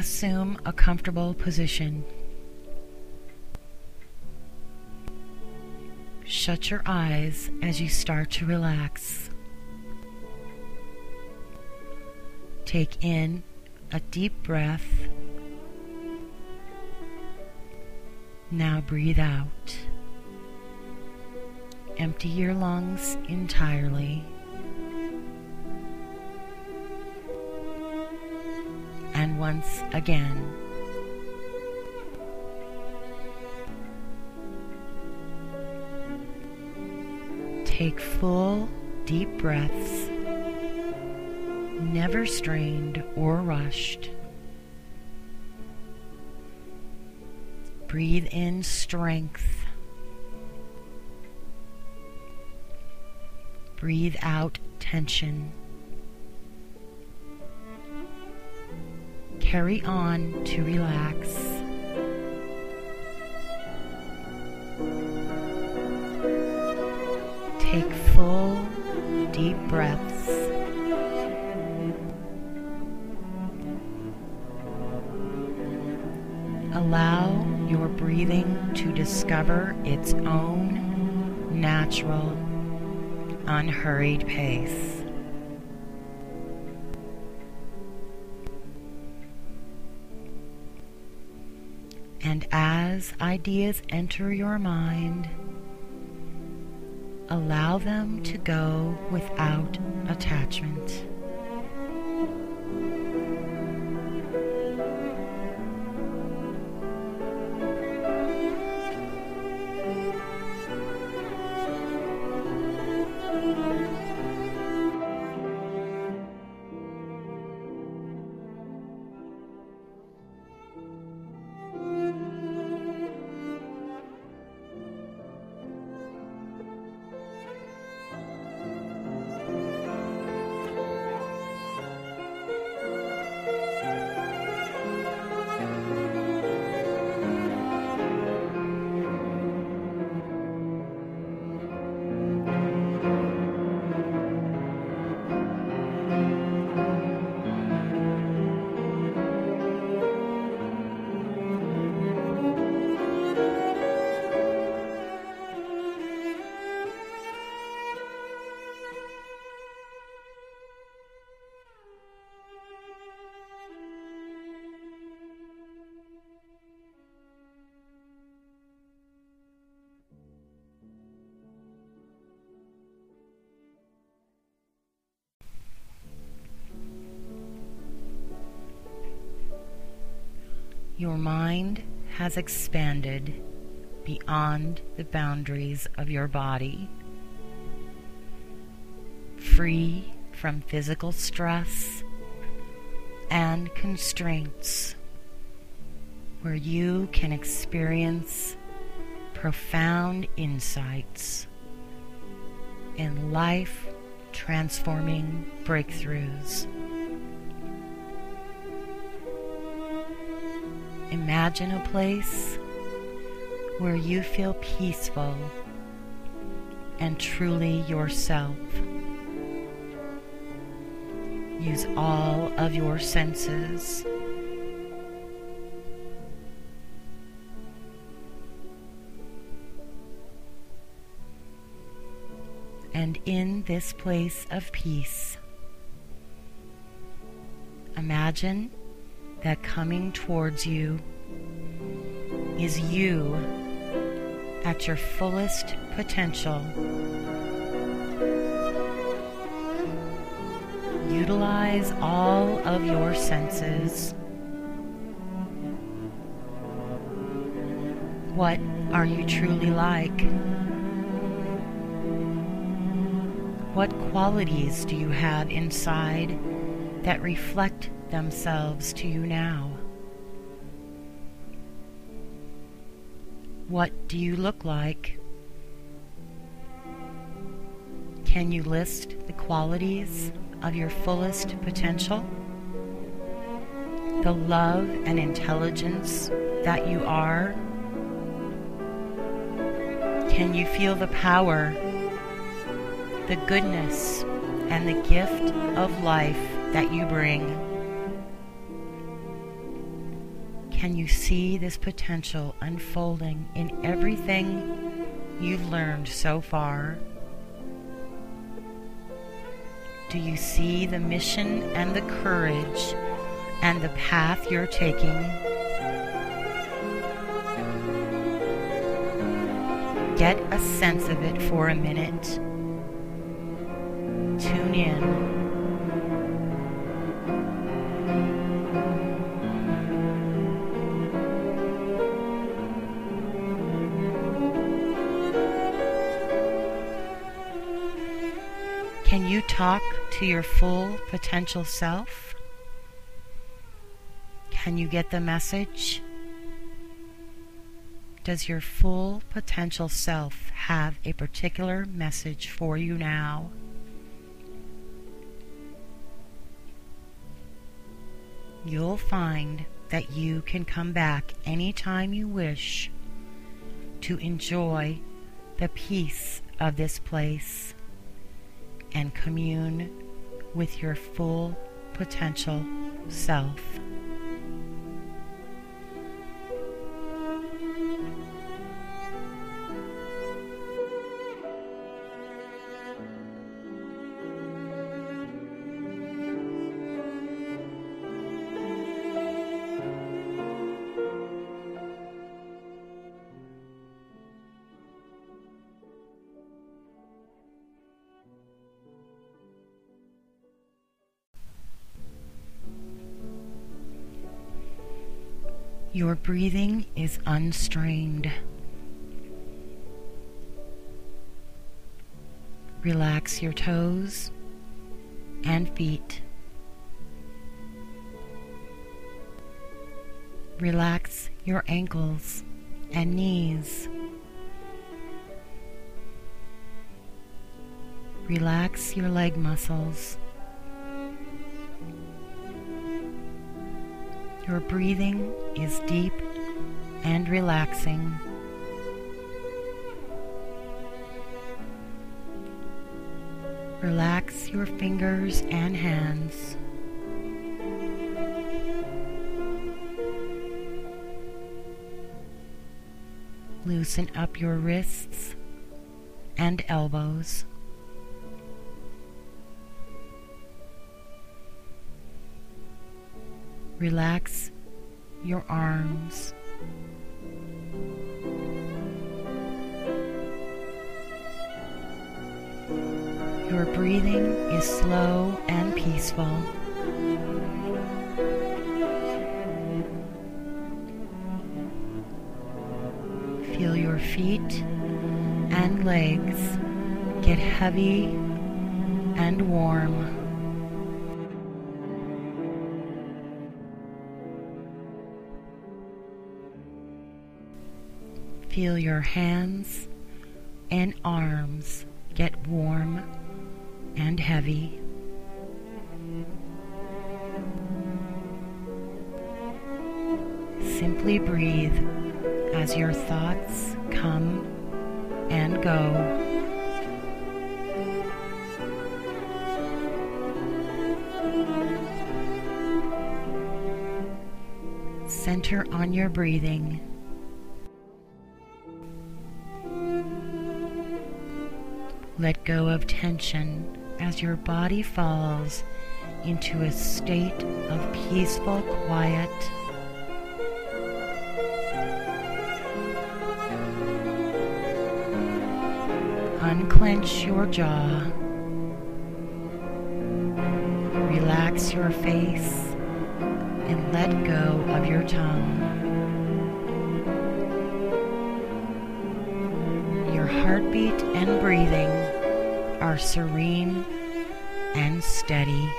Assume a comfortable position. Shut your eyes as you start to relax. Take in a deep breath. Now breathe out. Empty your lungs entirely. And once again, take full, deep breaths, never strained or rushed. Breathe in strength. Breathe out tension. Carry on to relax. Take full, deep breaths. Allow your breathing to discover its own natural, unhurried pace. And as ideas enter your mind, allow them to go without attachment. Your mind has expanded beyond the boundaries of your body, free from physical stress and constraints, where you can experience profound insights and life transforming breakthroughs. Imagine a place where you feel peaceful and truly yourself. Use all of your senses. And in this place of peace, imagine that coming towards you is you at your fullest potential. Utilize all of your senses. What are you truly like? What qualities do you have inside that reflect themselves to you now? What do you look like? Can you list the qualities of your fullest potential? The love and intelligence that you are? Can you feel the power, the goodness, and the gift of life that you bring? Can you see this potential unfolding in everything you've learned so far? Do you see the mission and the courage and the path you're taking? Get a sense of it for a minute. Tune in. Talk to your full potential self? Can you get the message? Does your full potential self have a particular message for you now? You'll find that you can come back anytime you wish to enjoy the peace of this place and commune with your full potential self. Your breathing is unstrained. Relax your toes and feet. Relax your ankles and knees. Relax your leg muscles. Your breathing is deep and relaxing. Relax your fingers and hands. Loosen up your wrists and elbows. Relax your arms. Your breathing is slow and peaceful. Feel your feet and legs get heavy and warm. Feel your hands and arms get warm and heavy. Simply breathe as your thoughts come and go. Center on your breathing Let go of tension as your body falls into a state of peaceful quiet. Unclench your jaw. Relax your face and let go of your tongue. Your heartbeat and breathing are serene and steady.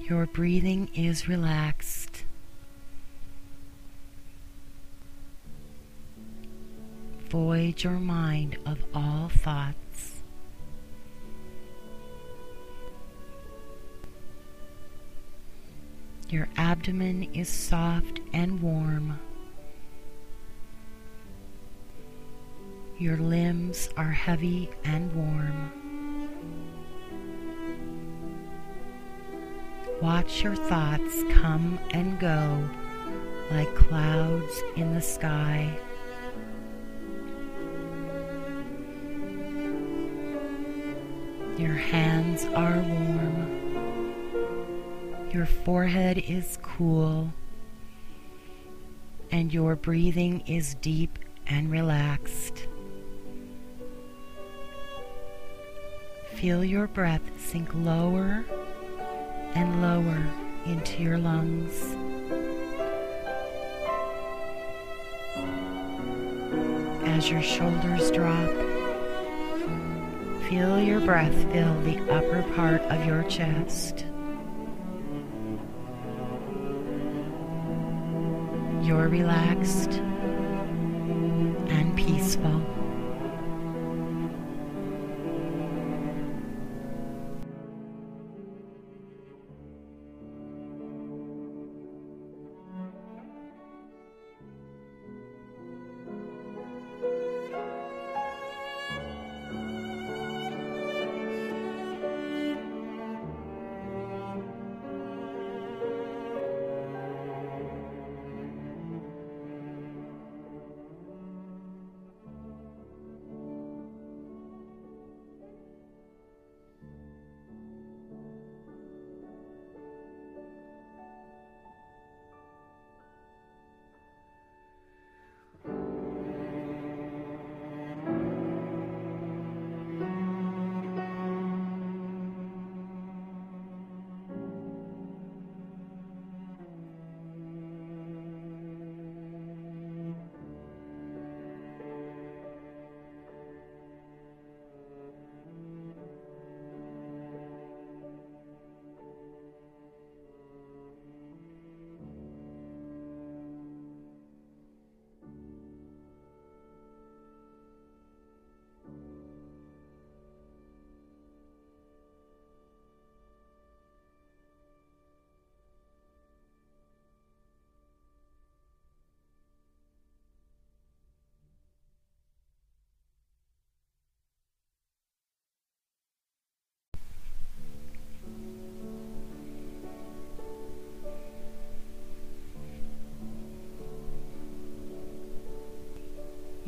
Your breathing is relaxed. Void your mind of all thoughts. Your abdomen is soft and warm. Your limbs are heavy and warm. Watch your thoughts come and go like clouds in the sky. Your hands are warm. Your forehead is cool. And your breathing is deep and relaxed. Feel your breath sink lower and lower into your lungs. As your shoulders drop, feel your breath fill the upper part of your chest. You're relaxed and peaceful.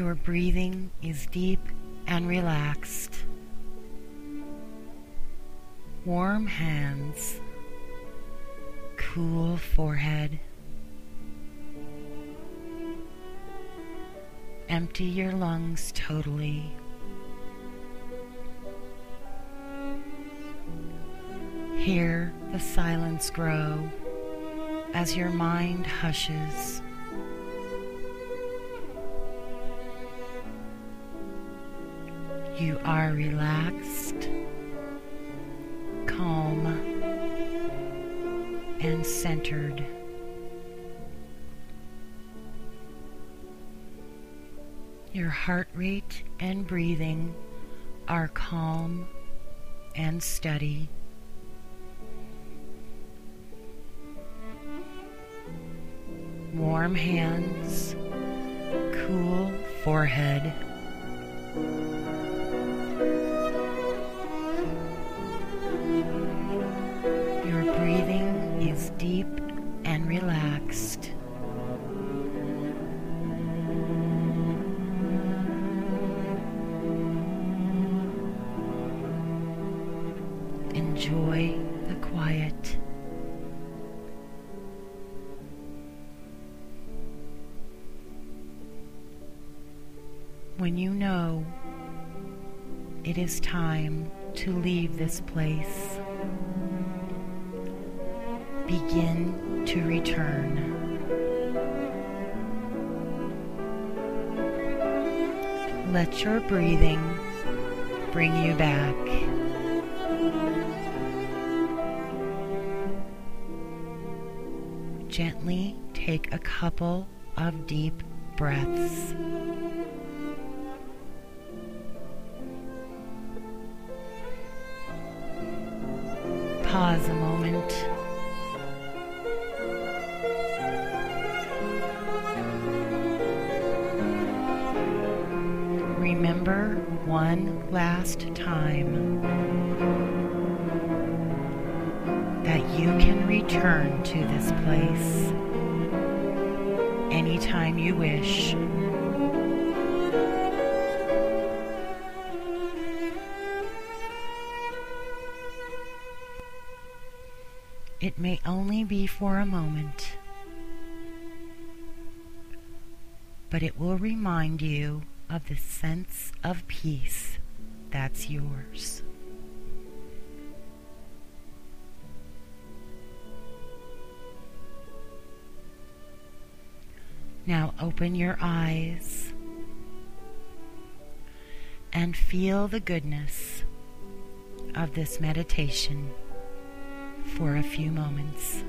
Your breathing is deep and relaxed. Warm hands, cool forehead. Empty your lungs totally. Hear the silence grow as your mind hushes. You are relaxed, calm, and centered. Your heart rate and breathing are calm and steady. Warm hands, cool forehead. Deep and relaxed. Enjoy the quiet. When you know it is time to leave this place begin to return. Let your breathing bring you back. Gently take a couple of deep breaths. Pause a moment. One last time that you can return to this place anytime you wish. It may only be for a moment, but it will remind you of the sense of peace that's yours. Now open your eyes and feel the goodness of this meditation for a few moments.